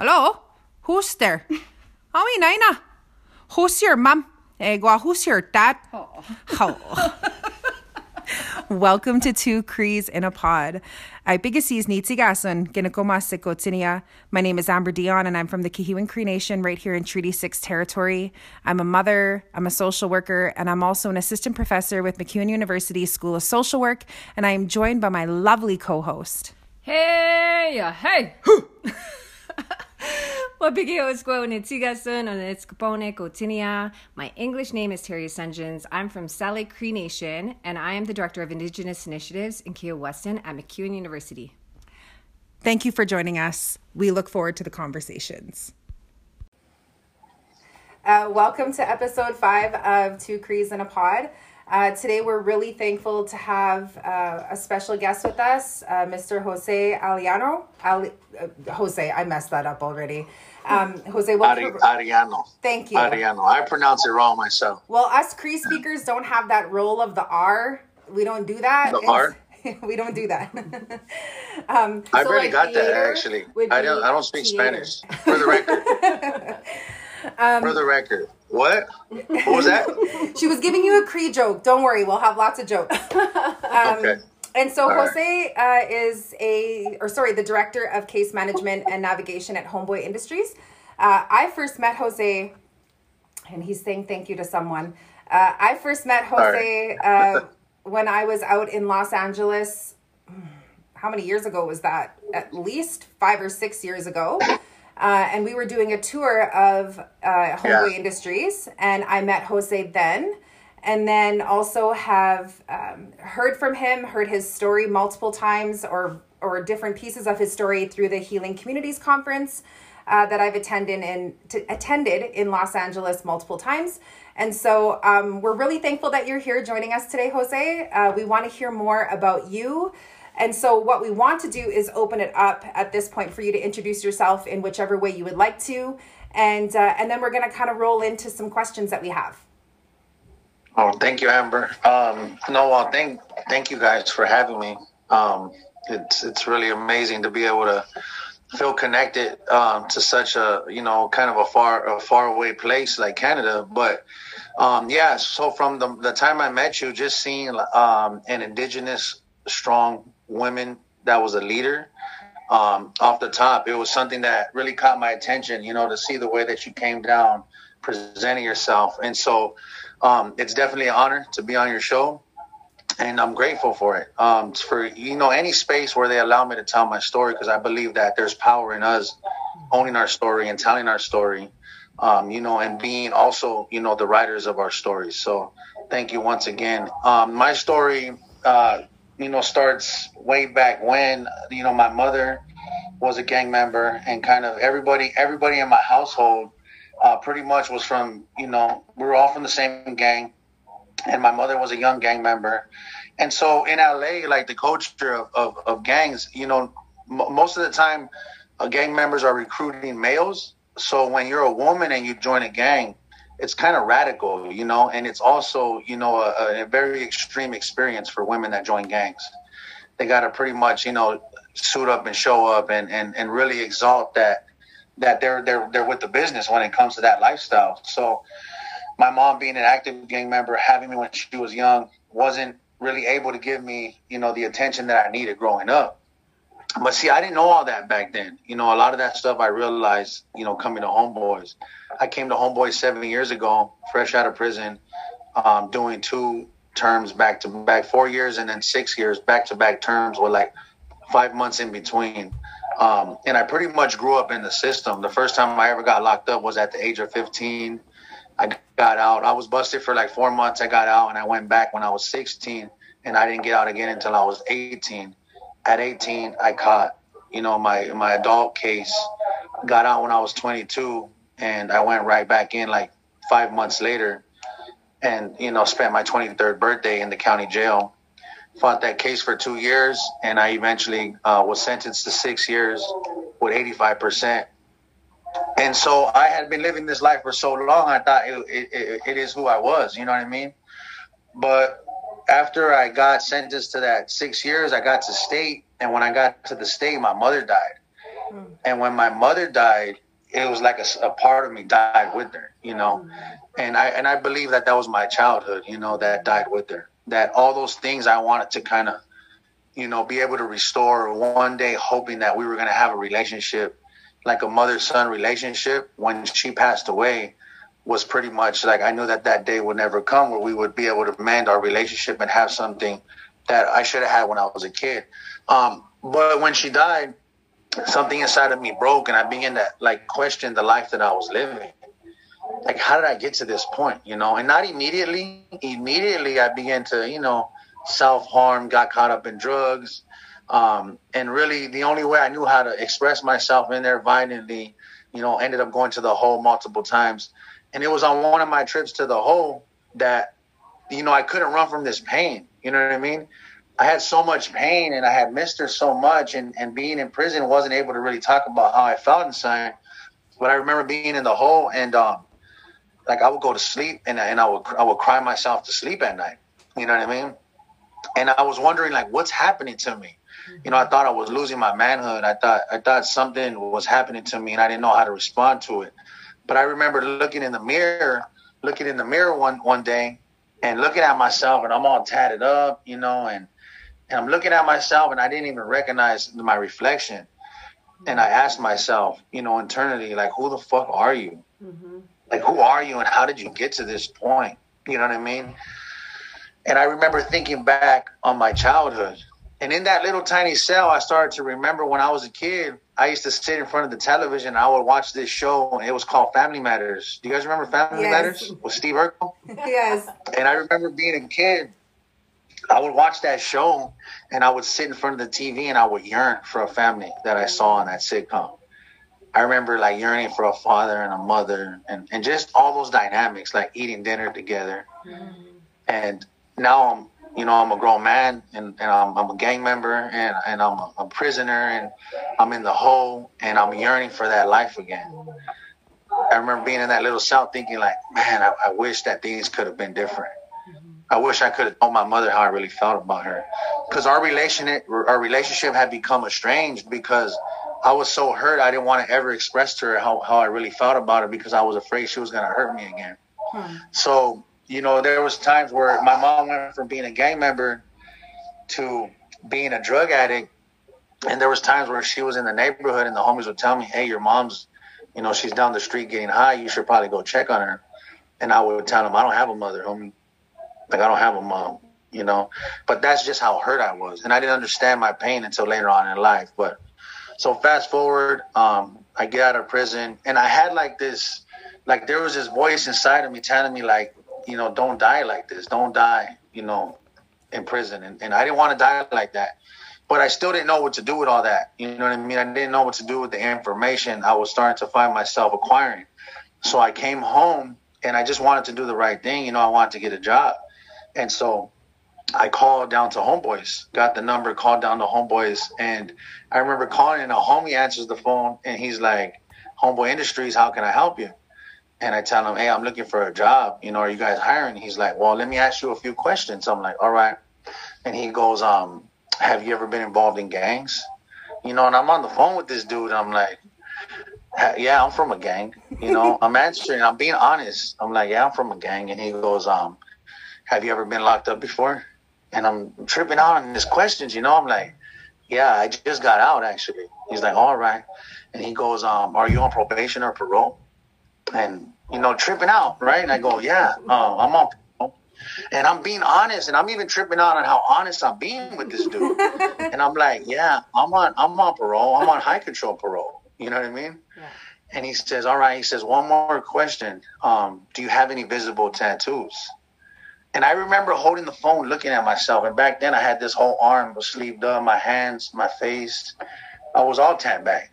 Hello? Who's there? Oh, Nina. Who's your mom? Eh, who's your dad? Oh. Welcome to Two Crees in a Pod. Ay bigasis nitzigasun, ginakoma My name is Amber Dion, and I'm from the Kehewin Cree Nation right here in Treaty 6 territory. I'm a mother, I'm a social worker, and I'm also an assistant professor with MacEwan University School of Social Work, and I am joined by my lovely co-host. Hey, hey! My English name is Terri Suntjens. I'm from Sally Cree Nation, and I am the Director of Indigenous Initiatives in kihêw waciston at MacEwan University. Thank you for joining us. We look forward to the conversations. Uh, welcome to episode five of Two Crees in a Pod. Uh, today, we're really thankful to have uh, a special guest with us, uh, Mr. Jose Aliano. Ali, uh, Jose, I messed that up already. Um, Jose, Ari, Ariano. Thank you. Ariano. I pronounce it wrong myself. Well, us Cree speakers don't have that roll of the R. We don't do that. The R? we don't do that. um, I so barely like got that actually. I don't. I don't speak theater. Spanish. For the record. um, For the record. What? What was that? she was giving you a Cree joke. Don't worry, we'll have lots of jokes. Um, okay. And so All Jose right. uh, is a, or sorry, the director of case management and navigation at Homeboy Industries. Uh, I first met Jose, and he's saying thank you to someone. Uh, I first met Jose uh, when I was out in Los Angeles. How many years ago was that? At least five or six years ago. Uh, and we were doing a tour of uh, Homeboy yeah. Industries, and I met Jose then and then also have um, heard from him, heard his story multiple times, or or different pieces of his story through the Healing Communities Conference uh, that I've attended in to, attended in Los Angeles multiple times. And so um, we're really thankful that you're here joining us today, Jose. Uh, we want to hear more about you. And so, what we want to do is open it up at this point for you to introduce yourself in whichever way you would like to, and uh, and then we're going to kind of roll into some questions that we have. Oh, thank you, Amber. Um, no, well, thank thank you guys for having me. Um, it's it's really amazing to be able to feel connected um, to such a you know kind of a far a far away place like Canada. But um, yeah, so from the the time I met you, just seeing um, an indigenous strong woman that was a leader um, off the top, it was something that really caught my attention. You know, to see the way that you came down presenting yourself, and so um, it's definitely an honor to be on your show, and I'm grateful for it. Um, for you know any space where they allow me to tell my story because I believe that there's power in us owning our story and telling our story. Um, you know, and being also you know the writers of our stories. So thank you once again. Um, my story, uh, you know, starts way back when you know my mother was a gang member and kind of everybody everybody in my household uh, pretty much was from, you know, we were all from the same gang. And my mother was a young gang member. And so in LA, like the culture of, of, of gangs, you know, m- most of the time, uh, gang members are recruiting males. So when you're a woman and you join a gang, it's kind of radical, you know, and it's also, you know, a, a very extreme experience for women that join gangs. They got to pretty much, you know, suit up and show up and, and, and really exalt that that they're they're they're with the business when it comes to that lifestyle. So my mom being an active gang member, having me when she was young, wasn't really able to give me, you know, the attention that I needed growing up. But see, I didn't know all that back then. You know, a lot of that stuff I realized, you know, coming to Homeboys. I came to Homeboys seven years ago, fresh out of prison, um, doing two terms back to back, four years and then six years back to back terms with like five months in between. Um, and I pretty much grew up in the system. The first time I ever got locked up was at the age of 15. I got out. I was busted for like four months. I got out and I went back when I was 16 and I didn't get out again until I was 18. At 18, I caught, you know, my, my adult case. Got out when I was 22 and I went right back in like five months later and, you know, spent my 23rd birthday in the county jail fought that case for two years, and I eventually uh, was sentenced to six years with 85%. And so I had been living this life for so long, I thought it, it, it is who I was, you know what I mean? But after I got sentenced to that six years, I got to state, and when I got to the state, my mother died. Mm. And when my mother died, it was like a, a, part of me died with her, you know. Mm. And I and I believe that that was my childhood, you know, that died with her. That all those things I wanted to kind of, you know, be able to restore one day, hoping that we were going to have a relationship like a mother son relationship when she passed away was pretty much like I knew that that day would never come where we would be able to mend our relationship and have something that I should have had when I was a kid. Um, but when she died, something inside of me broke, and I began to like question the life that I was living. Like, how did I get to this point? You know, and not immediately. Immediately, I began to, you know, self harm, got caught up in drugs, um, and really, the only way I knew how to express myself in there violently, you know, ended up going to the hole multiple times. And it was on one of my trips to the hole that, you know, I couldn't run from this pain. You know what I mean? I had so much pain and I had missed her so much and, and being in prison wasn't able to really talk about how I felt inside. But I remember being in the hole and um like I would go to sleep and and I would I would cry myself to sleep at night. You know what I mean? And I was wondering like what's happening to me? You know, I thought I was losing my manhood. I thought I thought something was happening to me and I didn't know how to respond to it. But I remember looking in the mirror, looking in the mirror one one day and looking at myself and I'm all tatted up, you know, and and I'm looking at myself and I didn't even recognize my reflection. And I asked myself, you know, internally, like, who the fuck are you? Mm-hmm. Like, who are you and how did you get to this point? You know what I mean? And I remember thinking back on my childhood. And in that little tiny cell, I started to remember when I was a kid, I used to sit in front of the television. I would watch this show, and it was called Family Matters. Do you guys remember Family yes. Matters with Steve Urkel? yes. And I remember being a kid I would watch that show and I would sit in front of the TV and I would yearn for a family that I saw on that sitcom. I remember like yearning for a father and a mother and, and just all those dynamics, like eating dinner together. Mm-hmm. And now I'm, you know, I'm a grown man and, and I'm, I'm a gang member and, and I'm a, a, prisoner and I'm in the hole and I'm yearning for that life again. I remember being in that little cell thinking like, man, I, I wish that things could have been different. I wish I could have told my mother how I really felt about her, because our relationship our relationship had become estranged because I was so hurt I didn't want to ever express to her how, how I really felt about her because I was afraid she was gonna hurt me again. Hmm. So you know there was times where my mom went from being a gang member to being a drug addict, and there was times where she was in the neighborhood and the homies would tell me, "Hey, your mom's, you know, she's down the street getting high. You should probably go check on her." And I would tell them, "I don't have a mother, homie." Like I don't have a mom, you know. But that's just how hurt I was, and I didn't understand my pain until later on in life. But so fast forward, um, I get out of prison, and I had like this, like there was this voice inside of me telling me like, you know, don't die like this, don't die, you know, in prison, and, and I didn't want to die like that. But I still didn't know what to do with all that. You know what I mean? I didn't know what to do with the information I was starting to find myself acquiring. So I came home and I just wanted to do the right thing. You know, I wanted to get a job. And so I called down to Homeboys, got the number, called down to Homeboys, and I remember calling and a homie answers the phone and he's like, Homeboy Industries, how can I help you? And I tell him, Hey, I'm looking for a job. You know, are you guys hiring? He's like, Well, let me ask you a few questions. I'm like, All right. And he goes, Um, have you ever been involved in gangs? You know, and I'm on the phone with this dude, I'm like, Yeah, I'm from a gang. You know, I'm answering, I'm being honest. I'm like, Yeah, I'm from a gang. And he goes, Um, have you ever been locked up before? And I'm tripping out on his questions, you know. I'm like, yeah, I just got out actually. He's like, all right. And he goes, um, are you on probation or parole? And, you know, tripping out, right? And I go, yeah, uh, I'm on. And I'm being honest, and I'm even tripping out on how honest I'm being with this dude. and I'm like, yeah, I'm on, I'm on parole. I'm on high control parole. You know what I mean? Yeah. And he says, all right. He says, one more question. Um, do you have any visible tattoos? And I remember holding the phone, looking at myself. And back then, I had this whole arm was sleeved up, my hands, my face. I was all tatted back.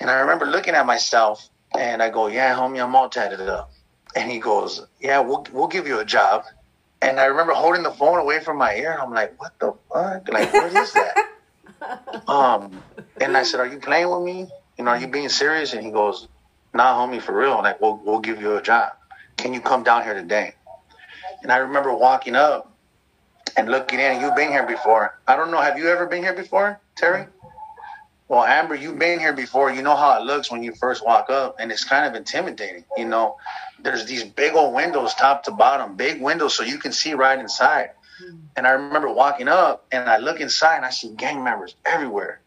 And I remember looking at myself, and I go, "Yeah, homie, I'm all tatted up." And he goes, "Yeah, we'll we'll give you a job." And I remember holding the phone away from my ear, I'm like, "What the fuck? Like, what is that?" um, and I said, "Are you playing with me? You know, are you being serious?" And he goes, "Nah, homie, for real. Like, we'll we'll give you a job. Can you come down here today?" And I remember walking up and looking in. You've been here before. I don't know. Have you ever been here before, Terry? Well, Amber, you've been here before. You know how it looks when you first walk up, and it's kind of intimidating. You know, there's these big old windows, top to bottom, big windows, so you can see right inside. Hmm. And I remember walking up, and I look inside, and I see gang members everywhere.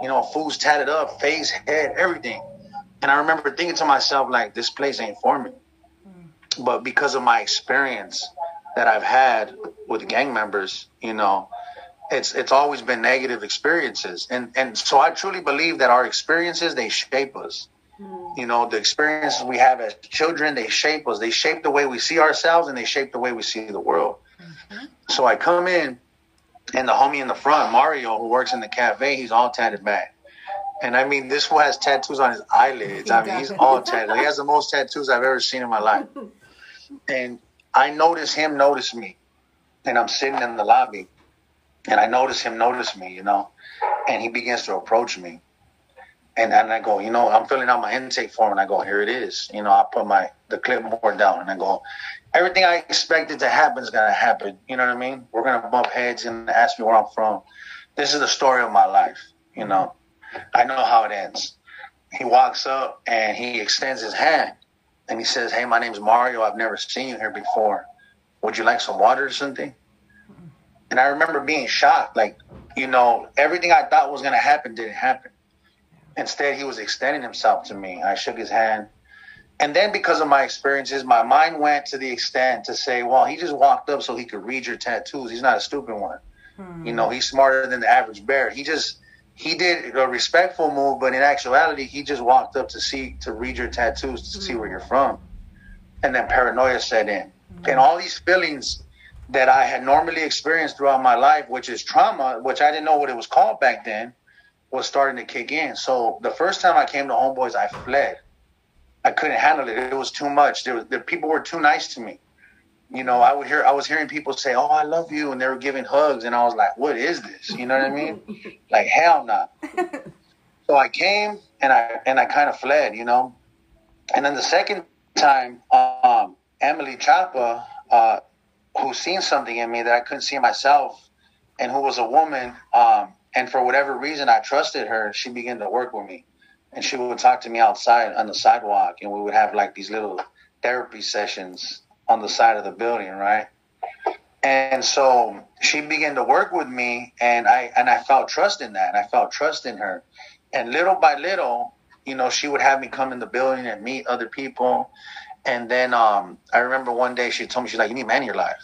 You know, fools tatted up, face, head, everything. And I remember thinking to myself, like, this place ain't for me. Hmm. But because of my experience that I've had with gang members, you know, it's it's always been negative experiences. And and so i truly believe that our experiences they shape us. Mm. you know the experiences we have as children they shape us. They shape the way we see ourselves and they shape the way we see the world. Mm-hmm. so i come in and the homie in the front mario who works in the cafe he's all tatted back. And i mean this one has tattoos on his eyelids. I mean he's all tatted. He has the most tattoos i've ever seen in my life. And i notice him notice me. And i'm sitting in the lobby and I notice him notice me, you know, and he begins to approach me. And, and I go, you know, I'm filling out my intake form and I go, here it is. You know, I put my the clipboard down and I go, everything I expected to happen is gonna happen. You know what I mean? We're gonna bump heads and ask me where I'm from. This is the story of my life, you know. I know how it ends. He walks up and he extends his hand and he says, Hey, my name's Mario. I've never seen you here before. Would you like some water or something? And I remember being shocked. Like, you know, everything I thought was going to happen didn't happen. Instead, he was extending himself to me. I shook his hand. And then because of my experiences, my mind went to the extent to say, well, he just walked up so he could read your tattoos. He's not a stupid one. Hmm. You know, he's smarter than the average bear. He just, he did a respectful move, but in actuality, he just walked up to see, to read your tattoos, to hmm. see where you're from. And then paranoia set in. Hmm. And all these feelings that I had normally experienced throughout my life, which is trauma, which I didn't know what it was called back then, was starting to kick in. So the first time I came to Homeboys, I fled. I couldn't handle it. It was too much. There was, the people were too nice to me. You know, I would hear, I was hearing people say, "Oh, I love you," and they were giving hugs, and I was like, "What is this?" You know what I mean? like hell no. Nah. so I came and I and I kind of fled. You know, and then the second time, um, Emily Chapa, uh, who seen something in me that I couldn't see myself, and who was a woman. Um, and for whatever reason, I trusted her. She began to work with me, and she would talk to me outside on the sidewalk, and we would have like these little therapy sessions on the side of the building, right? And so she began to work with me, and I and I felt trust in that. And I felt trust in her, and little by little, you know, she would have me come in the building and meet other people, and then um, I remember one day she told me, she's like, you need man in your life.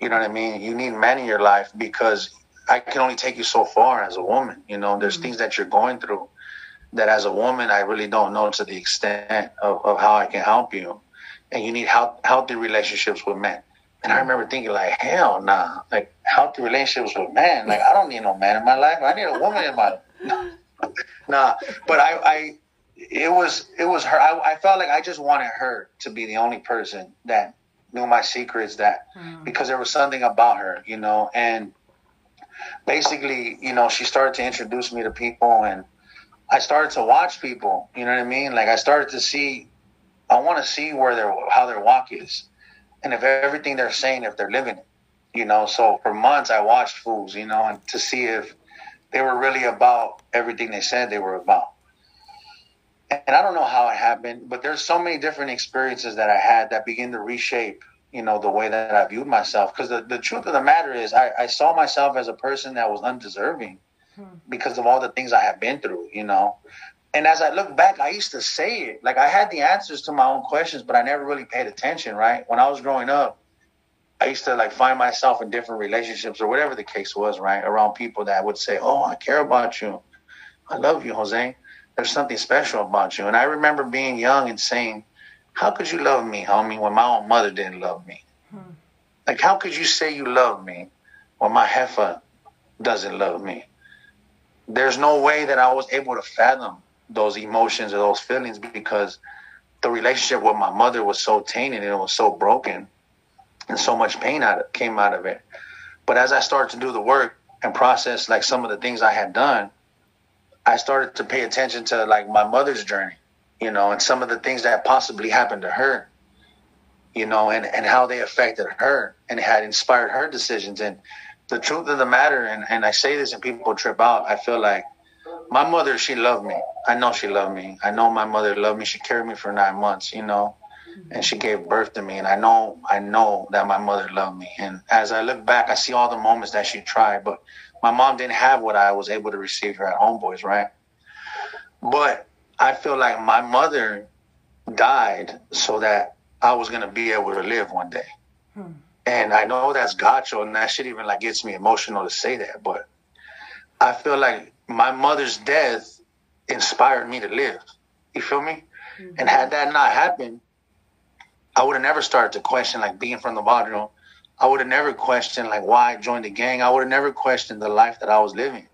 You know what I mean? You need man in your life because I can only take you so far as a woman. You know, there's mm-hmm. things that you're going through that as a woman, I really don't know to the extent of, of how I can help you. And you need health, healthy relationships with men. And I remember thinking like, hell nah, like healthy relationships with men. Like I don't need no man in my life. I need a woman in my life. nah, but I, I it was it was her. I, I, felt like I just wanted her to be the only person that knew my secrets. That mm. because there was something about her, you know, and basically, you know, she started to introduce me to people, and I started to watch people. You know what I mean? Like I started to see. I want to see where their how their walk is, and if everything they're saying, if they're living it, you know. So for months, I watched fools, you know, and to see if they were really about everything they said they were about and I don't know how it happened, but there's so many different experiences that I had that begin to reshape, you know, the way that I viewed myself. Because the, the truth of the matter is, I, I saw myself as a person that was undeserving hmm. because of all the things I have been through, you know. And as I look back, I used to say it like I had the answers to my own questions, but I never really paid attention. Right when I was growing up, I used to like find myself in different relationships or whatever the case was, right, around people that would say, "Oh, I care about you, I love you, Jose." There's something special about you. And I remember being young and saying, how could you love me, homie, when my own mother didn't love me? Hmm. Like, how could you say you love me when my heifer doesn't love me? There's no way that I was able to fathom those emotions or those feelings because the relationship with my mother was so tainted and it was so broken and so much pain out of, came out of it. But as I started to do the work and process like some of the things I had done, I started to pay attention to like my mother's journey, you know, and some of the things that possibly happened to her, you know, and, and how they affected her and had inspired her decisions. And the truth of the matter, and, and I say this and people trip out, I feel like my mother, she loved me. I know she loved me. I know my mother loved me. She carried me for nine months, you know, and she gave birth to me. And I know, I know that my mother loved me. And as I look back, I see all the moments that she tried, but my mom didn't have what I was able to receive here at Homeboys, right? But I feel like my mother died so that I was gonna be able to live one day. Hmm. And I know that's gotcha, and that shit even like gets me emotional to say that, but I feel like my mother's death inspired me to live. You feel me? Mm-hmm. And had that not happened, I would have never started to question like being from the bottom. I would have never questioned like why I joined the gang. I would have never questioned the life that I was living.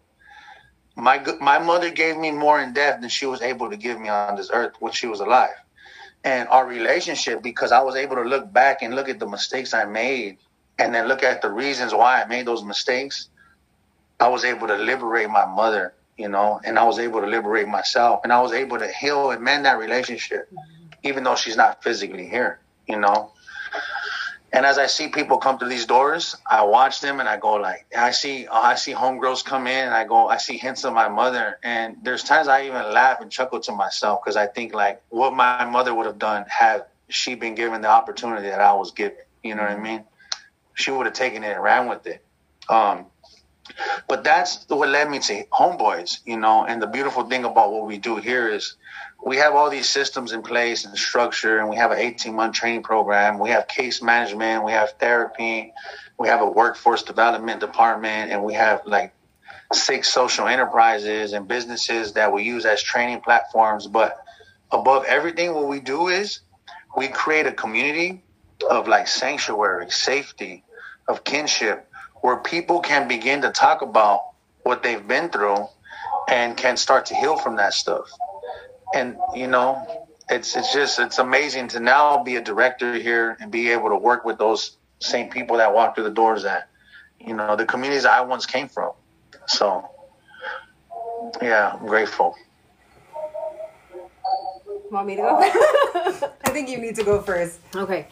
My my mother gave me more in depth than she was able to give me on this earth when she was alive. And our relationship, because I was able to look back and look at the mistakes I made, and then look at the reasons why I made those mistakes, I was able to liberate my mother, you know, and I was able to liberate myself, and I was able to heal and mend that relationship, even though she's not physically here, you know. And as I see people come through these doors, I watch them and I go like, I see, uh, I see homegirls come in and I go, I see hints of my mother. And there's times I even laugh and chuckle to myself because I think like what my mother would have done had she been given the opportunity that I was given. You know what I mean? She would have taken it and ran with it. Um, but that's what led me to homeboys, you know. And the beautiful thing about what we do here is we have all these systems in place and structure, and we have an 18 month training program. We have case management, we have therapy, we have a workforce development department, and we have like six social enterprises and businesses that we use as training platforms. But above everything, what we do is we create a community of like sanctuary, safety, of kinship, where people can begin to talk about what they've been through and can start to heal from that stuff and you know, it's it's just it's amazing to now be a director here and be able to work with those same people that walk through the doors that you know the communities I once came from. So yeah, I'm grateful. Want me to go? I think you need to go first. Okay.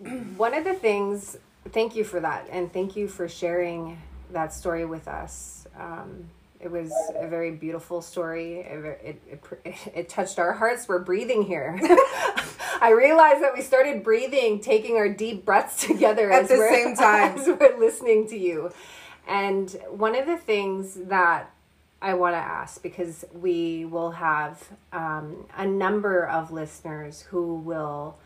One of the things, thank you for that, and thank you for sharing that story with us. Um, it was a very beautiful story. It, it, it, it touched our hearts. We're breathing here. I realized that we started breathing, taking our deep breaths together at the same time as we're listening to you. And one of the things that I want to ask, because we will have um, a number of listeners who will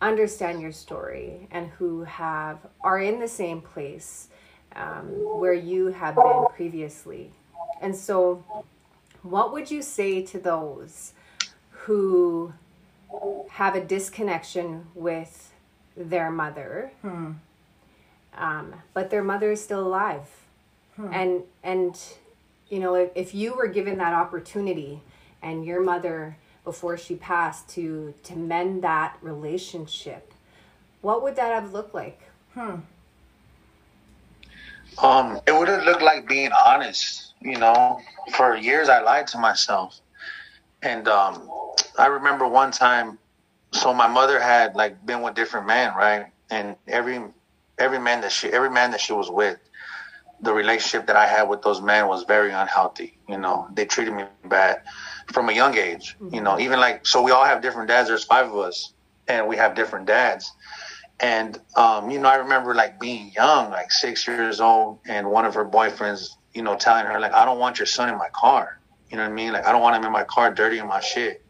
understand your story and who have are in the same place um, where you have been previously. And so, what would you say to those who have a disconnection with their mother, hmm. um, but their mother is still alive? Hmm. And and you know, if, if you were given that opportunity, and your mother before she passed to to mend that relationship, what would that have looked like? Hmm. Um, it would have looked like being honest. You know, for years I lied to myself, and um, I remember one time. So my mother had like been with different men, right? And every every man that she every man that she was with, the relationship that I had with those men was very unhealthy. You know, they treated me bad from a young age. You know, even like so we all have different dads. There's five of us, and we have different dads. And um, you know, I remember like being young, like six years old, and one of her boyfriends, you know, telling her like, "I don't want your son in my car." You know what I mean? Like, I don't want him in my car, dirty in my shit.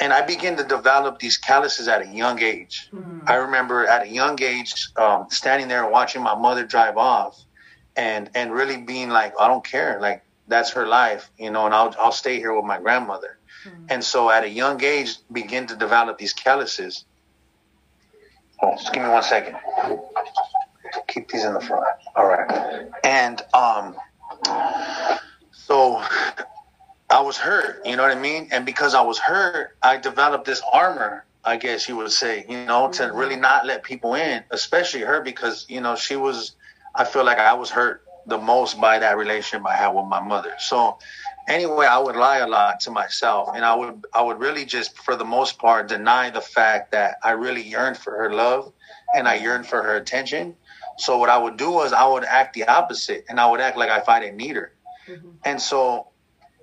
And I began to develop these calluses at a young age. Mm-hmm. I remember at a young age, um, standing there watching my mother drive off, and and really being like, I don't care, like that's her life, you know, and I'll I'll stay here with my grandmother. Mm-hmm. And so at a young age, begin to develop these calluses Oh, just give me one second. Keep these in the front. All right. And um, so I was hurt. You know what I mean? And because I was hurt, I developed this armor. I guess you would say, you know, to mm-hmm. really not let people in, especially her, because you know she was. I feel like I was hurt the most by that relationship I had with my mother. So anyway, I would lie a lot to myself, and I would I would really just, for the most part, deny the fact that I really yearned for her love and I yearned for her attention. So what I would do was I would act the opposite, and I would act like if I didn't need her. Mm-hmm. And so,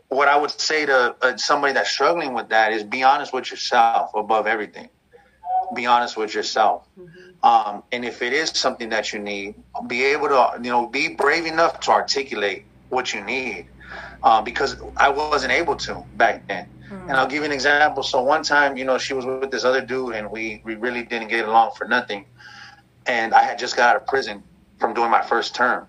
what I would say to uh, somebody that's struggling with that is be honest with yourself above everything. Be honest with yourself. Mm-hmm. Um, and if it is something that you need, be able to, you know, be brave enough to articulate what you need. Uh, because I wasn't able to back then. Mm-hmm. And I'll give you an example. So one time, you know, she was with this other dude, and we we really didn't get along for nothing. And I had just got out of prison from doing my first term.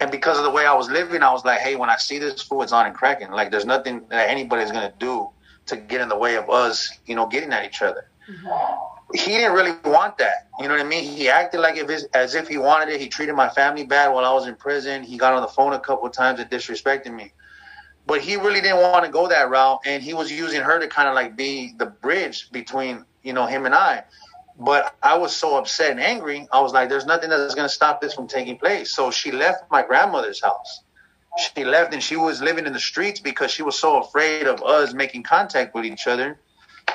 And because of the way I was living, I was like, hey, when I see this fool, it's on and cracking. Like, there's nothing that anybody's going to do to get in the way of us, you know, getting at each other. Mm-hmm. He didn't really want that. You know what I mean? He acted like if as if he wanted it. He treated my family bad while I was in prison. He got on the phone a couple of times and disrespected me. But he really didn't want to go that route. And he was using her to kind of like be the bridge between, you know, him and I. But I was so upset and angry. I was like, there's nothing that's going to stop this from taking place. So she left my grandmother's house. She left and she was living in the streets because she was so afraid of us making contact with each other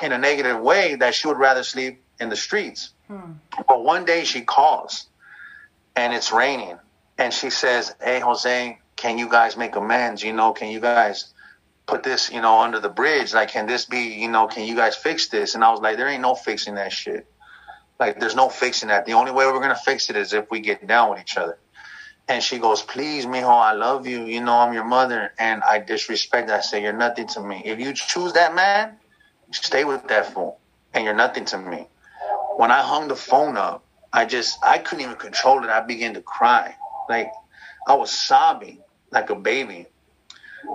in a negative way that she would rather sleep in the streets. Hmm. But one day she calls and it's raining and she says, Hey, Jose, can you guys make amends? You know, can you guys put this, you know, under the bridge? Like, can this be, you know, can you guys fix this? And I was like, there ain't no fixing that shit. Like, there's no fixing that. The only way we're gonna fix it is if we get down with each other. And she goes, please, mijo, I love you. You know, I'm your mother. And I disrespect that. I say, you're nothing to me. If you choose that man, stay with that fool. And you're nothing to me. When I hung the phone up, I just, I couldn't even control it. I began to cry. Like, I was sobbing like a baby.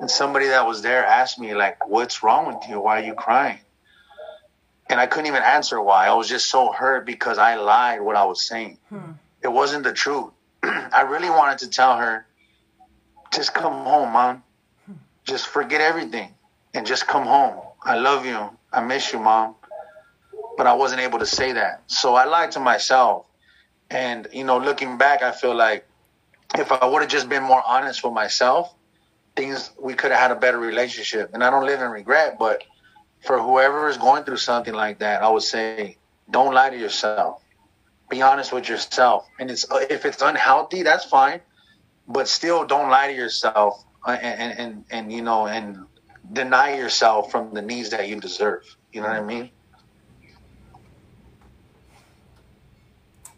And somebody that was there asked me, like, what's wrong with you? Why are you crying? and I couldn't even answer why. I was just so hurt because I lied what I was saying. Hmm. It wasn't the truth. I really wanted to tell her, just come home, mom. Just forget everything and just come home. I love you. I miss you, mom. But I wasn't able to say that. So I lied to myself. And, you know, looking back, I feel like if I would have just been more honest with myself, things, we could have had a better relationship. And I don't live in regret, but for whoever is going through something like that, I would say don't lie to yourself. Be honest with yourself. And it's if it's unhealthy, that's fine, but still don't lie to yourself uh, and and and, and you know and deny yourself from the needs that you deserve. You know what I mean?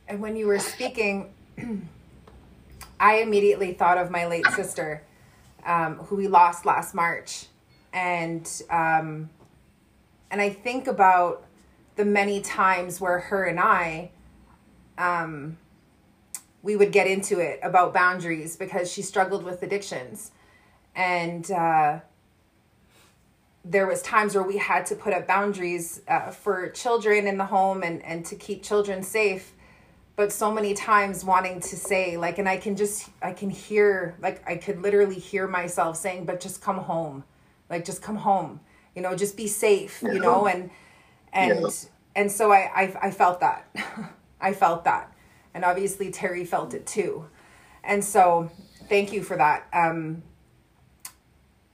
And when you were speaking, I immediately thought of my late sister, um, who we lost last March, and um, and I think about the many times where her and I, um, we would get into it about boundaries because she struggled with addictions, and uh, there was times where we had to put up boundaries uh, for children in the home and and to keep children safe. But so many times wanting to say like and i can just i can hear like i could literally hear myself saying but just come home. Like just come home. You know just be safe you know and and yeah. and so I, I i felt that. I felt that. And obviously terry felt it too. And so thank you for that. Um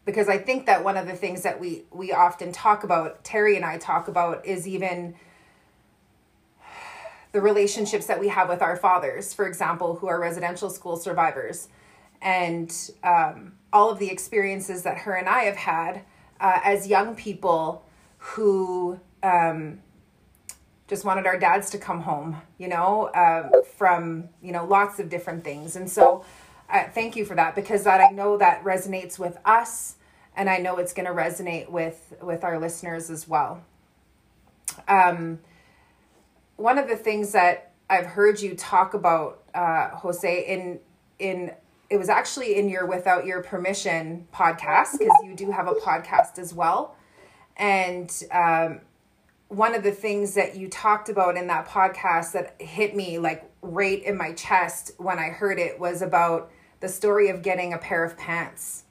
because i think that one of the things that we we often talk about terry and i talk about is even the relationships that we have with our fathers for example who are residential school survivors and um, all of the experiences that her and i have had uh, as young people who um, just wanted our dads to come home, you know, uh, from, you know, lots of different things. And so thank you for that because that I know that resonates with us and I know it's going to resonate with, with our listeners as well. Um, one of the things that I've heard you talk about, uh, Jose, in, in it was actually in your without your permission podcast because you do have a podcast as well and um, one of the things that you talked about in that podcast that hit me like right in my chest when i heard it was about the story of getting a pair of pants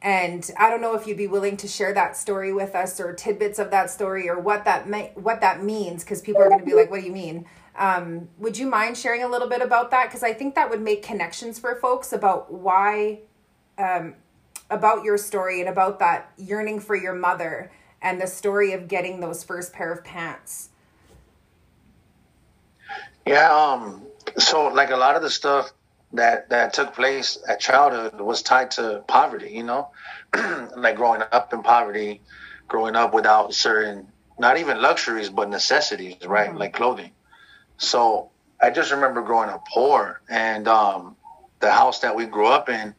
and i don't know if you'd be willing to share that story with us or tidbits of that story or what that may, what that means because people are going to be like what do you mean um, would you mind sharing a little bit about that? Because I think that would make connections for folks about why, um, about your story and about that yearning for your mother and the story of getting those first pair of pants. Yeah. Um. So, like a lot of the stuff that that took place at childhood was tied to poverty. You know, like growing up in poverty, growing up without certain not even luxuries but necessities, right? Mm-hmm. Like clothing. So I just remember growing up poor, and um, the house that we grew up in,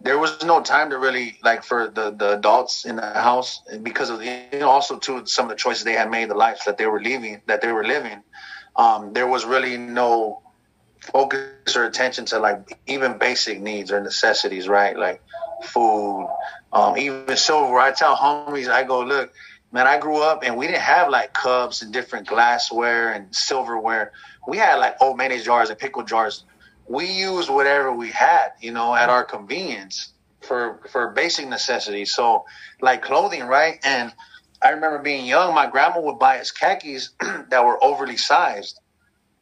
there was no time to really like for the the adults in the house because of you know also too some of the choices they had made, the lives that they were living that they were living. Um, there was really no focus or attention to like even basic needs or necessities, right? Like food, um, even silverware. I tell homies, I go, look, man, I grew up and we didn't have like cups and different glassware and silverware. We had like old mayonnaise jars and pickle jars. We used whatever we had, you know, at our convenience for for basic necessities. So like clothing, right? And I remember being young, my grandma would buy us khakis that were overly sized.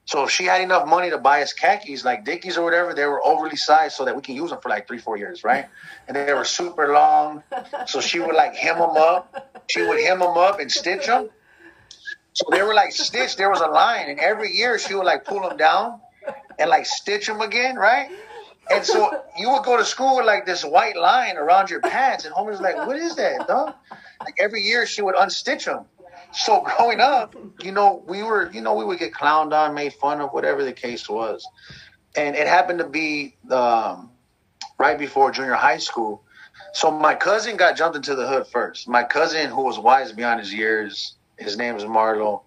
So if she had enough money to buy us khakis, like Dickies or whatever, they were overly sized so that we can use them for like three, four years, right? And they were super long. So she would like hem them up. She would hem them up and stitch them. So they were like stitched. There was a line, and every year she would like pull them down and like stitch them again, right? And so you would go to school with like this white line around your pants, and homies like, "What is that, dog?" Like every year she would unstitch them so growing up, you know, we were, you know, we would get clowned on, made fun of, whatever the case was. And it happened to be um, right before junior high school. So my cousin got jumped into the hood first. My cousin, who was wise beyond his years, his name is Marlo,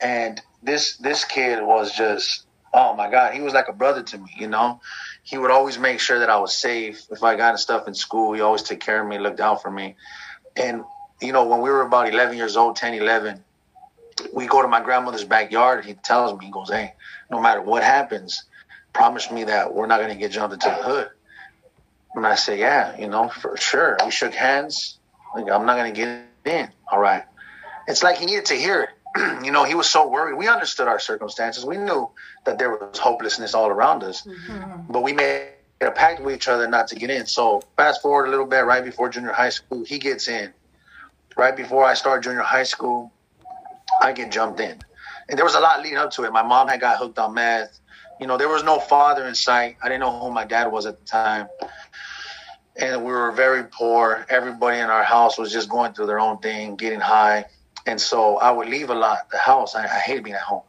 and this this kid was just, oh my god, he was like a brother to me. You know, he would always make sure that I was safe. If I got stuff in school, he always took care of me, looked out for me. And you know, when we were about 11 years old, 10, 11, we go to my grandmother's backyard. He tells me, he goes, Hey, no matter what happens, promise me that we're not going to get jumped into the hood. And I say, Yeah, you know, for sure. We shook hands. Like, I'm not going to get in. All right. It's like he needed to hear it. you know, he was so worried. We understood our circumstances. We knew that there was hopelessness all around us, mm-hmm. but we made a pact with each other not to get in. So fast forward a little bit, right before junior high school, he gets in right before I started junior high school, I get jumped in. And there was a lot leading up to it. My mom had got hooked on meth. You know, there was no father in sight. I didn't know who my dad was at the time. And we were very poor. Everybody in our house was just going through their own thing, getting high. And so I would leave a lot the house. I, I hated being at home.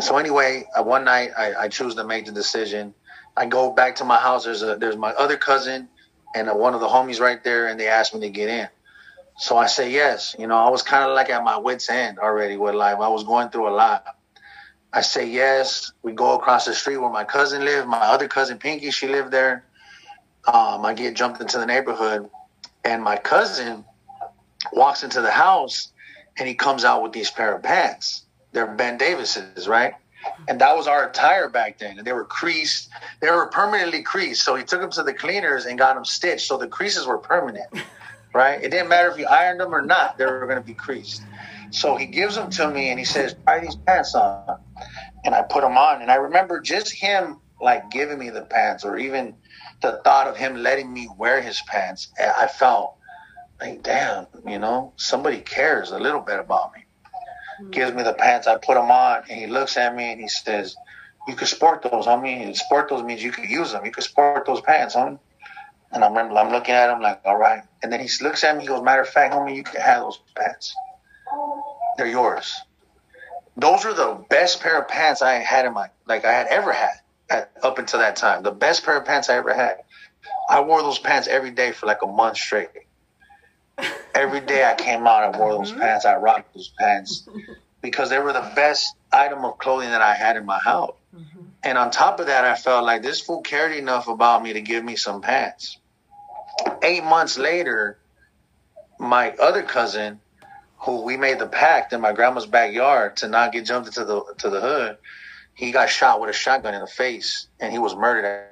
So anyway, uh, one night I, I choose to make the decision. I go back to my house. There's a there's my other cousin and a, one of the homies right there, and they asked me to get in. So I say yes. You know, I was kind of like at my wits' end already with life. I was going through a lot. I say yes. We go across the street where my cousin lived. My other cousin Pinky, she lived there. Um, I get jumped into the neighborhood, and my cousin walks into the house, and he comes out with these pair of pants. They're Ben Davises, right? And that was our attire back then. And they were creased. They were permanently creased. So he took them to the cleaners and got them stitched. So the creases were permanent right? It didn't matter if you ironed them or not, they were going to be creased. So he gives them to me and he says, try these pants on. And I put them on. And I remember just him like giving me the pants or even the thought of him letting me wear his pants. I felt like, damn, you know, somebody cares a little bit about me. Mm-hmm. Gives me the pants. I put them on and he looks at me and he says, you could sport those, homie. Sport those means you could use them. You could sport those pants, homie. And I remember I'm looking at him like, all right. And then he looks at me, he goes, matter of fact, homie, you can have those pants. They're yours. Those are the best pair of pants I had in my, like I had ever had at, up until that time. The best pair of pants I ever had. I wore those pants every day for like a month straight. Every day I came out, I wore those mm-hmm. pants. I rocked those pants because they were the best item of clothing that I had in my house. Mm-hmm. And on top of that, I felt like this fool cared enough about me to give me some pants. Eight months later, my other cousin, who we made the pact in my grandma's backyard to not get jumped into the to the hood, he got shot with a shotgun in the face and he was murdered.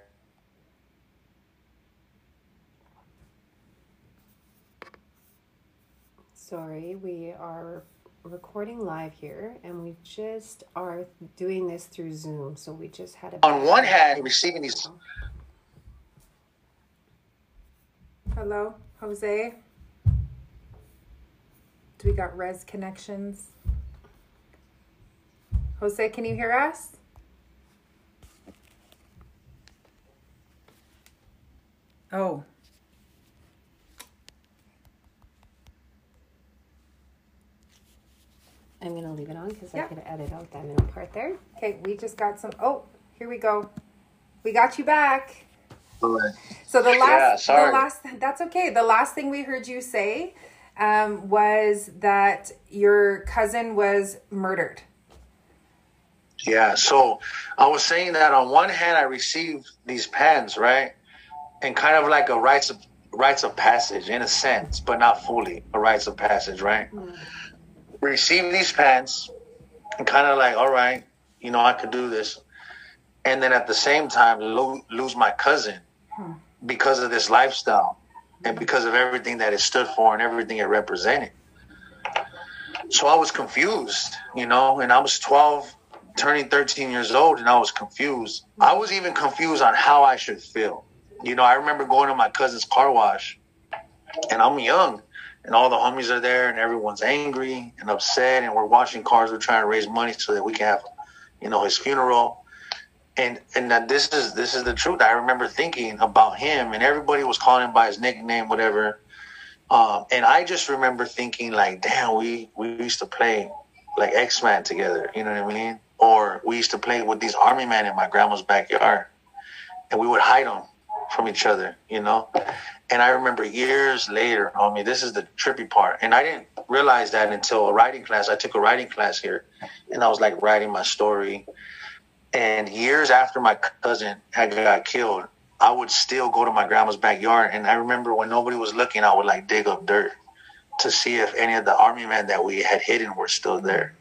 Sorry, we are recording live here and we just are doing this through Zoom. So we just had a on one hand receiving these Hello, Jose. Do we got res connections? Jose, can you hear us? Oh. I'm going to leave it on because yeah. I could edit out that middle part there. Okay, we just got some. Oh, here we go. We got you back. So the last, yeah, the last, that's okay. The last thing we heard you say um, was that your cousin was murdered. Yeah. So I was saying that on one hand, I received these pens, right, and kind of like a rites of rites of passage in a sense, but not fully a rites of passage, right? Mm. Receive these pants and kind of like, all right, you know, I could do this, and then at the same time lo- lose my cousin hmm. because of this lifestyle and because of everything that it stood for and everything it represented. So I was confused, you know, and I was 12, turning 13 years old, and I was confused. I was even confused on how I should feel. You know, I remember going to my cousin's car wash, and I'm young, and all the homies are there, and everyone's angry and upset, and we're washing cars. We're trying to raise money so that we can have, you know, his funeral and and that this is this is the truth. I remember thinking about him, and everybody was calling him by his nickname, whatever. Um, and I just remember thinking, like, damn, we we used to play like X Men together. You know what I mean? Or we used to play with these army men in my grandma's backyard, and we would hide them from each other. You know. And I remember years later, homie, this is the trippy part. And I didn't realize that until a writing class. I took a writing class here, and I was like writing my story and years after my cousin had got killed, I would still go to my grandma's backyard. And I remember when nobody was looking, I would like dig up dirt to see if any of the army men that we had hidden were still there.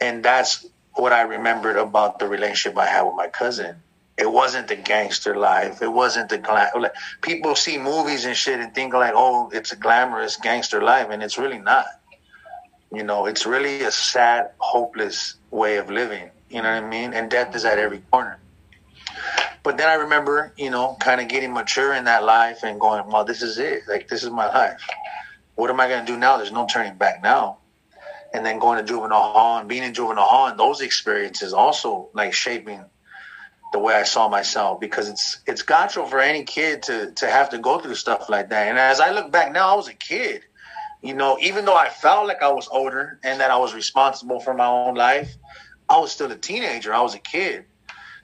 And that's what I remembered about the relationship I had with my cousin. It wasn't the gangster life. It wasn't the glam. Like, people see movies and shit and think like, oh, it's a glamorous gangster life, and it's really not. You know, it's really a sad, hopeless way of living. You know what I mean? And death is at every corner. But then I remember, you know, kind of getting mature in that life and going, well, this is it. Like, this is my life. What am I going to do now? There's no turning back now. And then going to juvenile hall and being in juvenile hall and those experiences also like shaping the way I saw myself because it's it's gotcha for any kid to to have to go through stuff like that. And as I look back now, I was a kid. You know, even though I felt like I was older and that I was responsible for my own life, I was still a teenager. I was a kid.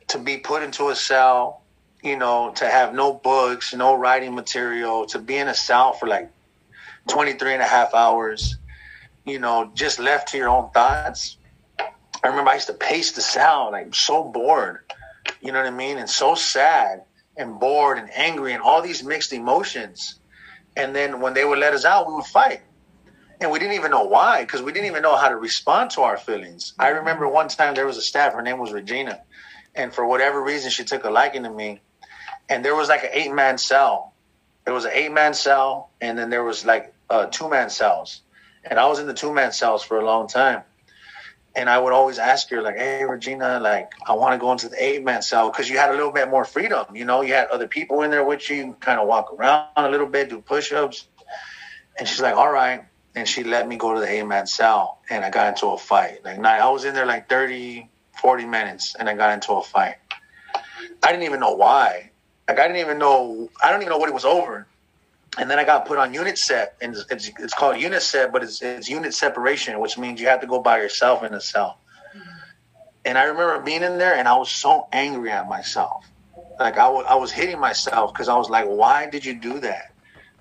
To be put into a cell, you know, to have no books, no writing material, to be in a cell for like 23 and a half hours, you know, just left to your own thoughts. I remember I used to pace the cell, like so bored, you know what I mean? And so sad and bored and angry and all these mixed emotions. And then when they would let us out, we would fight and we didn't even know why because we didn't even know how to respond to our feelings. I mm-hmm. remember one time there was a staff, her name was Regina, and for whatever reason she took a liking to me, and there was like an eight man cell. There was an eight man cell, and then there was like uh, two man cells, and I was in the two man cells for a long time. And I would always ask her, like, "Hey, Regina, like, I want to go into the eight man cell because you had a little bit more freedom. You know, you had other people in there with you, kind of walk around a little bit, do push ups." And she's like, "All right." and she let me go to the eight man cell and I got into a fight. Like I was in there like 30, 40 minutes and I got into a fight. I didn't even know why. Like I didn't even know I don't even know what it was over. And then I got put on unit set and it's, it's called unit set, but it's, it's unit separation, which means you have to go by yourself in a cell. And I remember being in there and I was so angry at myself. Like I, w- I was hitting myself because I was like, why did you do that?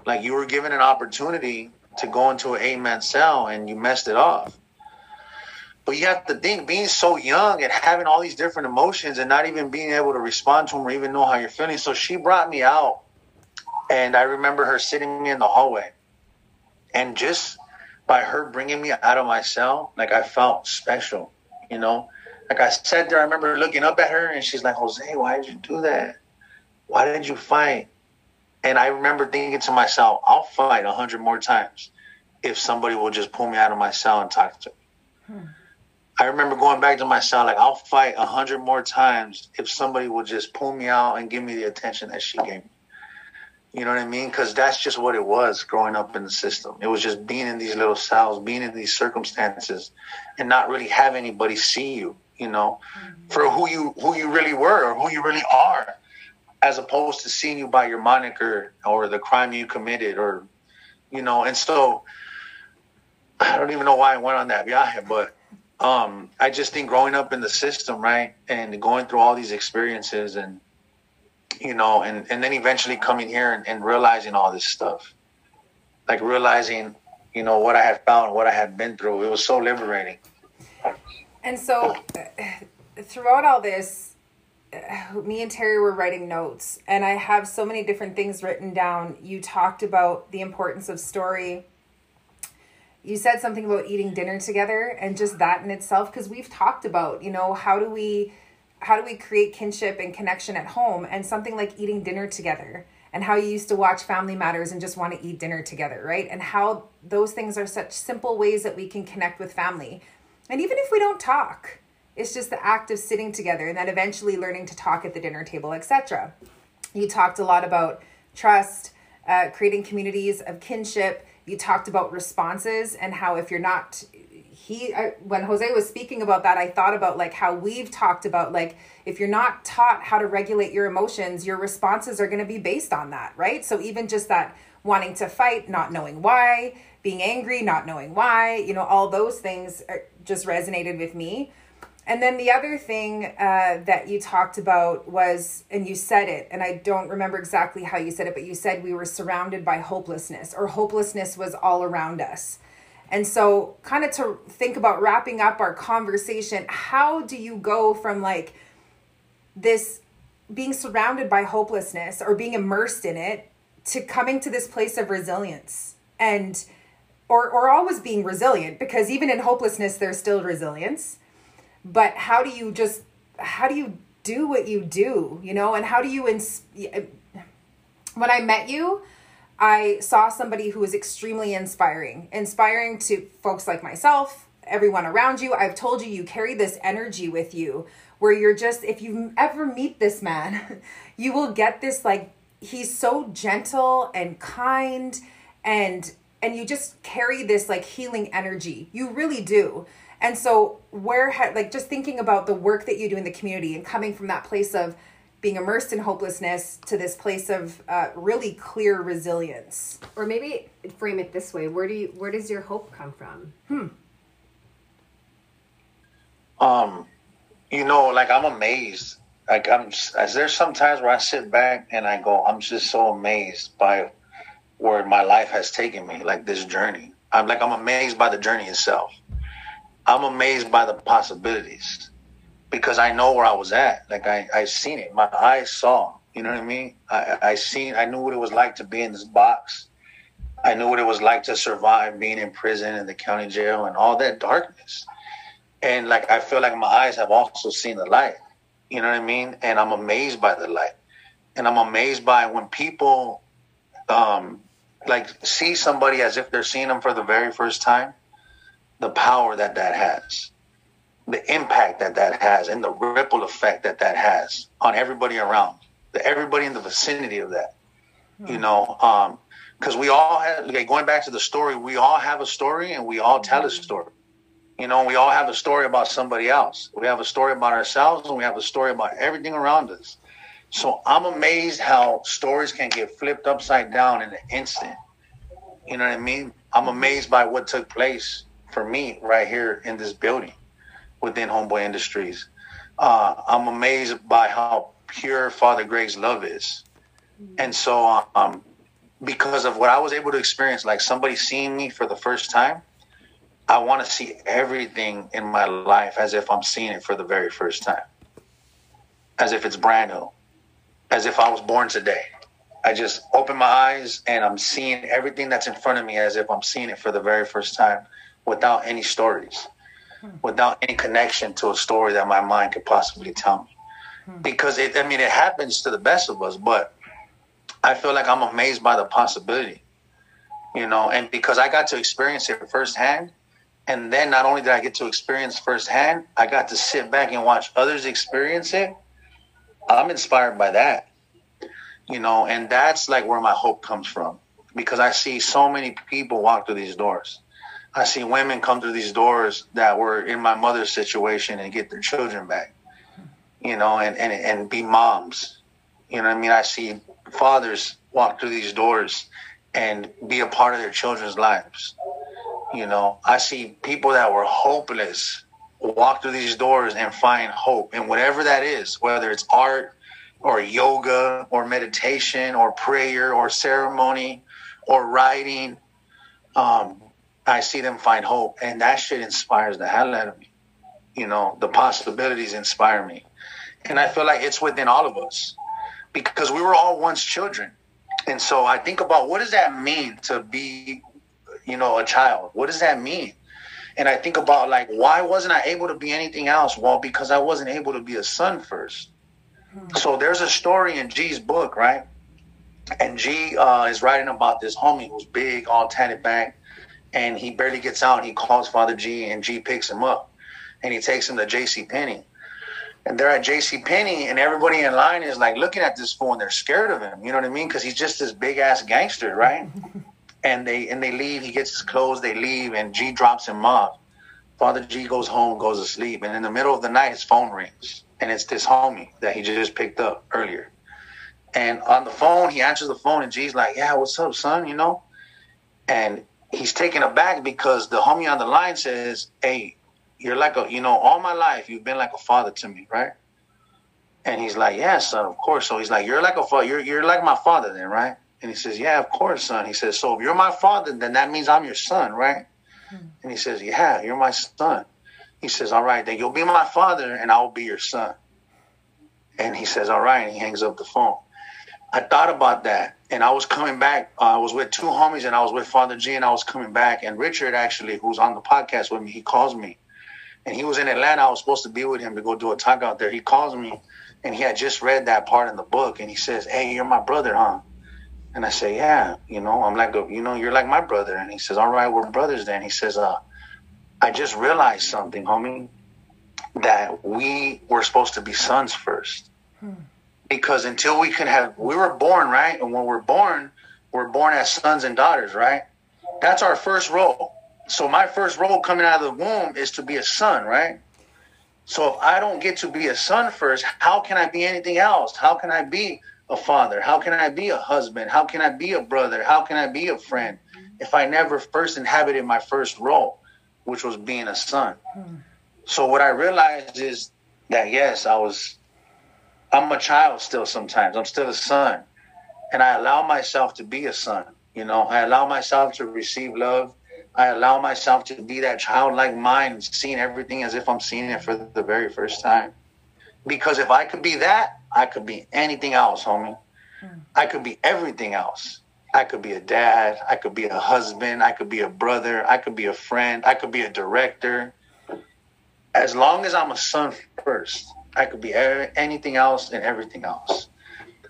Like you were given an opportunity to go into an eight man cell and you messed it off. But you have to think being so young and having all these different emotions and not even being able to respond to them or even know how you're feeling. So she brought me out and I remember her sitting me in the hallway. And just by her bringing me out of my cell, like I felt special, you know? Like I sat there, I remember looking up at her and she's like, Jose, why did you do that? Why did you fight? And I remember thinking to myself, I'll fight a hundred more times if somebody will just pull me out of my cell and talk to me. Hmm. I remember going back to my cell, like I'll fight a hundred more times if somebody will just pull me out and give me the attention that she gave me. You know what I mean? Because that's just what it was growing up in the system. It was just being in these little cells, being in these circumstances, and not really have anybody see you. You know, mm-hmm. for who you who you really were or who you really are as opposed to seeing you by your moniker or the crime you committed or you know and so i don't even know why i went on that viaje but um i just think growing up in the system right and going through all these experiences and you know and and then eventually coming here and, and realizing all this stuff like realizing you know what i had found what i had been through it was so liberating and so uh, throughout all this uh, me and Terri were writing notes, and I have so many different things written down. You talked about the importance of story. You said something about eating dinner together, and just that in itself, because we've talked about, you know, how do we, how do we create kinship and connection at home, and something like eating dinner together, and how you used to watch Family Matters and just want to eat dinner together, right? And how those things are such simple ways that we can connect with family, and even if we don't talk it's just the act of sitting together and then eventually learning to talk at the dinner table, etc. You talked a lot about trust, uh, creating communities of kinship. You talked about responses and how if you're not he I, when Jose was speaking about that, I thought about like how we've talked about like if you're not taught how to regulate your emotions, your responses are going to be based on that, right? So even just that wanting to fight, not knowing why, being angry, not knowing why, you know, all those things are, just resonated with me. And then the other thing uh, that you talked about was, and you said it, and I don't remember exactly how you said it, but you said we were surrounded by hopelessness, or hopelessness was all around us. And so, kind of to think about wrapping up our conversation, how do you go from like this being surrounded by hopelessness or being immersed in it to coming to this place of resilience and or or always being resilient? Because even in hopelessness there's still resilience. But how do you just how do you do what you do you know? And how do you ins- when i met you i saw somebody who was extremely inspiring inspiring to folks like myself everyone around you. I've told you you carry this energy with you where you're just if you ever meet this man you will get this like he's so gentle and kind and and you just carry this like healing energy. You really do. And so, where, ha- like, just thinking about the work that you do in the community and coming from that place of being immersed in hopelessness to this place of uh, really clear resilience. Or maybe frame it this way: Where do you, where does your hope come from? Hmm. Um, you know, like I'm amazed. Like I'm, as there's sometimes where I sit back and I go, I'm just so amazed by where my life has taken me, like this journey. I'm like I'm amazed by the journey itself. I'm amazed by the possibilities because I know where I was at. Like I, I seen it. My eyes saw. You know what I mean? I, I seen. I knew what it was like to be in this box. I knew what it was like to survive being in prison in the county jail and all that darkness. And like I feel like my eyes have also seen the light. You know what I mean? And I'm amazed by the light. And I'm amazed by when people um like see somebody as if they're seeing them for the very first time the power that that has, the impact that that has, and the ripple effect that that has on everybody around, the everybody in the vicinity of that. Hmm. You know, um, because we all have, like, going back to the story, we all have a story and we all tell a hmm. story. You know, we all have a story about somebody else. We have a story about ourselves and we have a story about everything around us. So I'm amazed how stories can get flipped upside down in an instant. You know what I mean? I'm hmm. amazed by what took place for me right here in this building within Homeboy Industries. Uh, I'm amazed by how pure Father Greg's love is. And so, um, because of what I was able to experience, like somebody seeing me for the first time, I want to see everything in my life as if I'm seeing it for the very first time, as if it's brand new, as if I was born today. I just open my eyes and I'm seeing everything that's in front of me as if I'm seeing it for the very first time without any stories. Without any connection to a story that my mind could possibly tell me. Hmm. Because it, I mean, it happens to the best of us, but I feel like I'm amazed by the possibility, you know, and because I got to experience it firsthand. And then not only did I get to experience firsthand, I got to sit back and watch others experience it. I'm inspired by that, you know, and that's like where my hope comes from because I see so many people walk through these doors I see women come through these doors that were in my mother's situation and get their children back, you know, and, and, and be moms, You know I mean? I see fathers walk through these doors and be a part of their children's lives. You know, I see people that were hopeless walk through these doors and find hope in whatever that is, whether it's art or yoga or meditation or prayer or ceremony or writing. Um, I see them find hope, and that shit inspires the hell out of me. You know, the possibilities inspire me. And I feel like it's within all of us because we were all once children. And so I think about what does that mean to be, you know, a child? What does that mean? And I think about like, why wasn't I able to be anything else? Well, because I wasn't able to be a son first. Hmm. So there's a story in G's book, right? And G uh, is writing about this homie who's big, all tatted back, and he barely gets out. He calls Father G, and G picks him up, and he takes him to J.C. Penney. And they're at J.C. Penney, and everybody in line is like looking at this fool, and they're scared of him. You know what I mean? Because he's just this big ass gangster, right? and they and they leave. He gets his clothes. They leave, and G drops him off. Father G goes home, goes to sleep, and in the middle of the night, his phone rings, and it's this homie that he just picked up earlier. And on the phone, he answers the phone, and G's like, "Yeah, what's up, son? You know?" And he's taken aback because the homie on the line says, "Hey, you're like a, you know, all my life you've been like a father to me, right?" And he's like, "Yeah, son, of course." So he's like, "You're like a father. You're you're like my father, then, right?" And he says, "Yeah, of course, son." He says, "So if you're my father, then that means I'm your son, right?" Hmm. And he says, "Yeah, you're my son." He says, "All right, then you'll be my father, and I will be your son." And he says, "All right," and he hangs up the phone. I thought about that, and I was coming back. Uh, I was with two homies, and I was with Father G, and I was coming back. And Richard, actually, who's on the podcast with me, he calls me, and he was in Atlanta. I was supposed to be with him to go do a talk out there. He calls me, and he had just read that part in the book, and he says, "Hey, you're my brother, huh?" And I say, "Yeah, you know, I'm like, you know, you're like my brother." And he says, "All right, we're brothers then." He says, "Uh, I just realized something, homie, that we were supposed to be sons first. Hmm because until we can have, we were born, right? And when we're born, we're born as sons and daughters, right? That's our first role. So my first role coming out of the womb is to be a son, right? So if I don't get to be a son first, how can I be anything else? How can I be a father? How can I be a husband? How can I be a brother? How can I be a friend if I never first inhabited my first role, which was being a son? Hmm. So what I realized is that yes, I was I'm a child still sometimes. I'm still a son. And I allow myself to be a son. You know, I allow myself to receive love. I allow myself to be that childlike mind, seeing everything as if I'm seeing it for the very first time. Because if I could be that, I could be anything else, homie. I could be everything else. I could be a dad. I could be a husband. I could be a brother. I could be a friend. I could be a director. As long as I'm a son first, I could be anything else and everything else.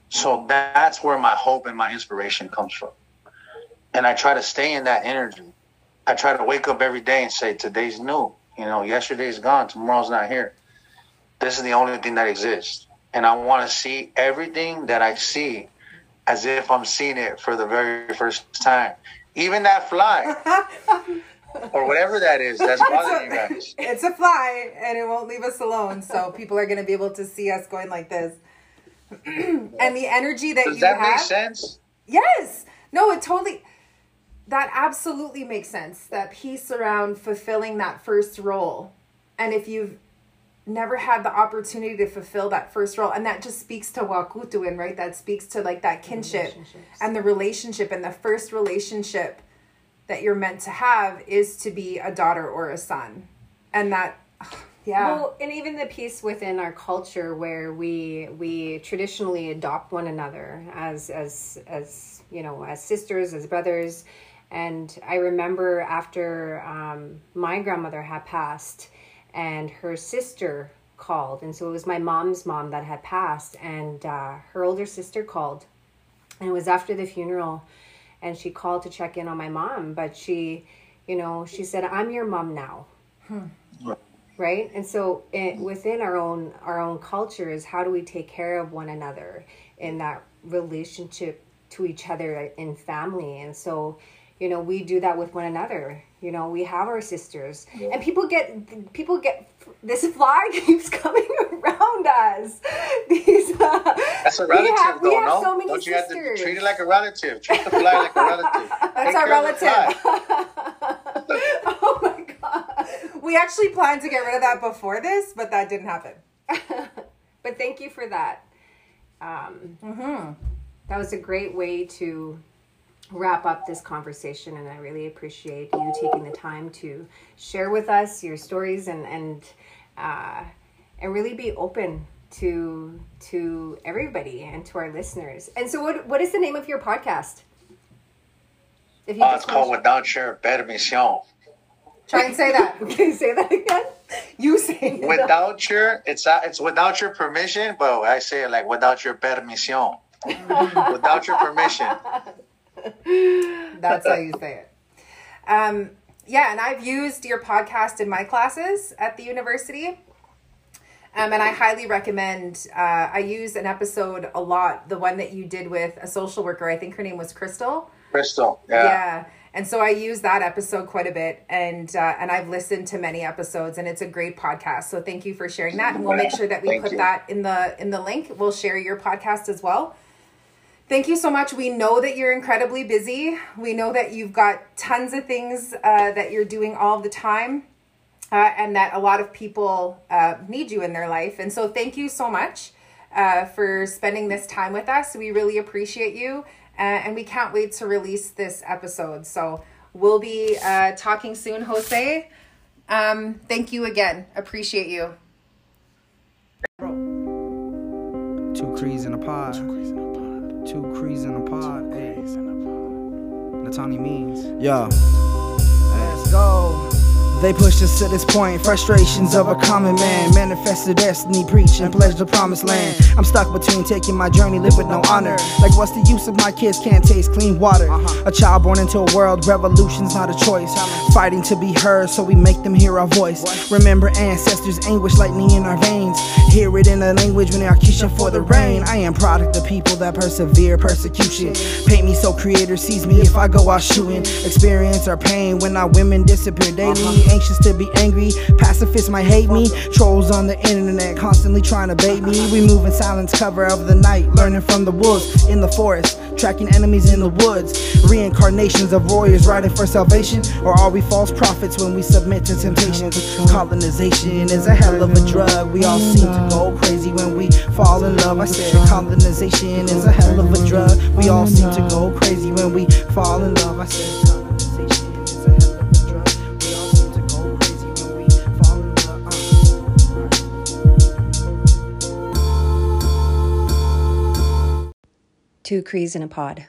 So that's where my hope and my inspiration comes from. And I try to stay in that energy. I try to wake up every day and say, today's new. You know, yesterday's gone, tomorrow's not here. This is the only thing that exists. And I want to see everything that I see as if I'm seeing it for the very first time. Even that fly. or whatever that is that's bothering you guys. It's a fly, and it won't leave us alone. So people are going to be able to see us going like this. and the energy that Does you that have, make sense? Yes. No, it totally. That absolutely makes sense. That piece around fulfilling that first role, and if you've never had the opportunity to fulfill that first role and that just speaks to wahkohtowin right that speaks to like that kinship and the relationship and the first relationship that you're meant to have is to be a daughter or a son. And that yeah. Well, and even the piece within our culture where we we traditionally adopt one another as as as you know as sisters as brothers, and I remember after um, my grandmother had passed, and her sister called, and so it was my mom's mom that had passed, and uh, her older sister called, and it was after the funeral, and she called to check in on my mom but she you know she said i'm your mom now. Hmm. right. And so it, within our own our own cultures how do we take care of one another in that relationship to each other in family? And so you know we do that with one another. You know we have our sisters. Yeah. and people get people get this fly keeps coming around us. These uh, that's a relative have, though no? so don't you sisters. have to treat it like a relative? Treat the fly like a relative. That's Take our relative. oh my god. We actually planned to get rid of that before this but that didn't happen. But thank you for that. Um, mm-hmm. that was a great way to wrap up this conversation and i really appreciate you taking the time to share with us your stories and and uh, and really be open to to everybody and to our listeners. And so what what is the name of your podcast? If you uh, it's called without your permission try and say that. Can you say that again? You say it. Without your it's uh, it's without your permission but i say it like without your permission. Without your permission That's how you say it. Um, yeah, and I've used your podcast in my classes at the university. Um, and I highly recommend. Uh, I use an episode a lot. The one that you did with a social worker. I think her name was Crystal. Crystal. Yeah. Yeah. And so I use that episode quite a bit, and uh, and I've listened to many episodes, and it's a great podcast. So thank you for sharing that, and we'll make sure that we thank put you. that in the in the link. We'll share your podcast as well. Thank you so much. We know that you're incredibly busy. We know that you've got tons of things uh, that you're doing all the time, uh, and that a lot of people uh, need you in their life. And so, thank you so much uh, for spending this time with us. We really appreciate you, uh, and we can't wait to release this episode. So, we'll be uh, talking soon, Jose. Um, thank you again. Appreciate you. Two crees in a pod. Two crees in a pod. Hey. Natani means. Yo. Let's go. They pushed us to this point, frustrations of a common man. Manifested destiny, preach and pledge the promised land. I'm stuck between taking my journey, live with no honor. Like, what's the use if my kids can't taste clean water? Uh-huh. A child born into a world, revolution's not a choice. Fighting to be heard, so we make them hear our voice. Remember ancestors' anguish, lightning in our veins. Hear it in the language when they are kissing for the rain. I am product of people that persevere persecution. Paint me so creator sees me if I go out shooting. Experience our pain when our women disappear daily anxious to be angry. Pacifists might hate me. Trolls on the internet constantly trying to bait me. We move in silence, cover of the night, learning from the wolves in the forest, tracking enemies in the woods. Reincarnations of warriors riding for salvation, or are we false prophets when we submit to temptation? Colonization is a hell of a drug. We all seem to go crazy when we fall in love. I said colonization is a hell of a drug. We all seem to go crazy when we fall in love. I said. Two crees in a pod.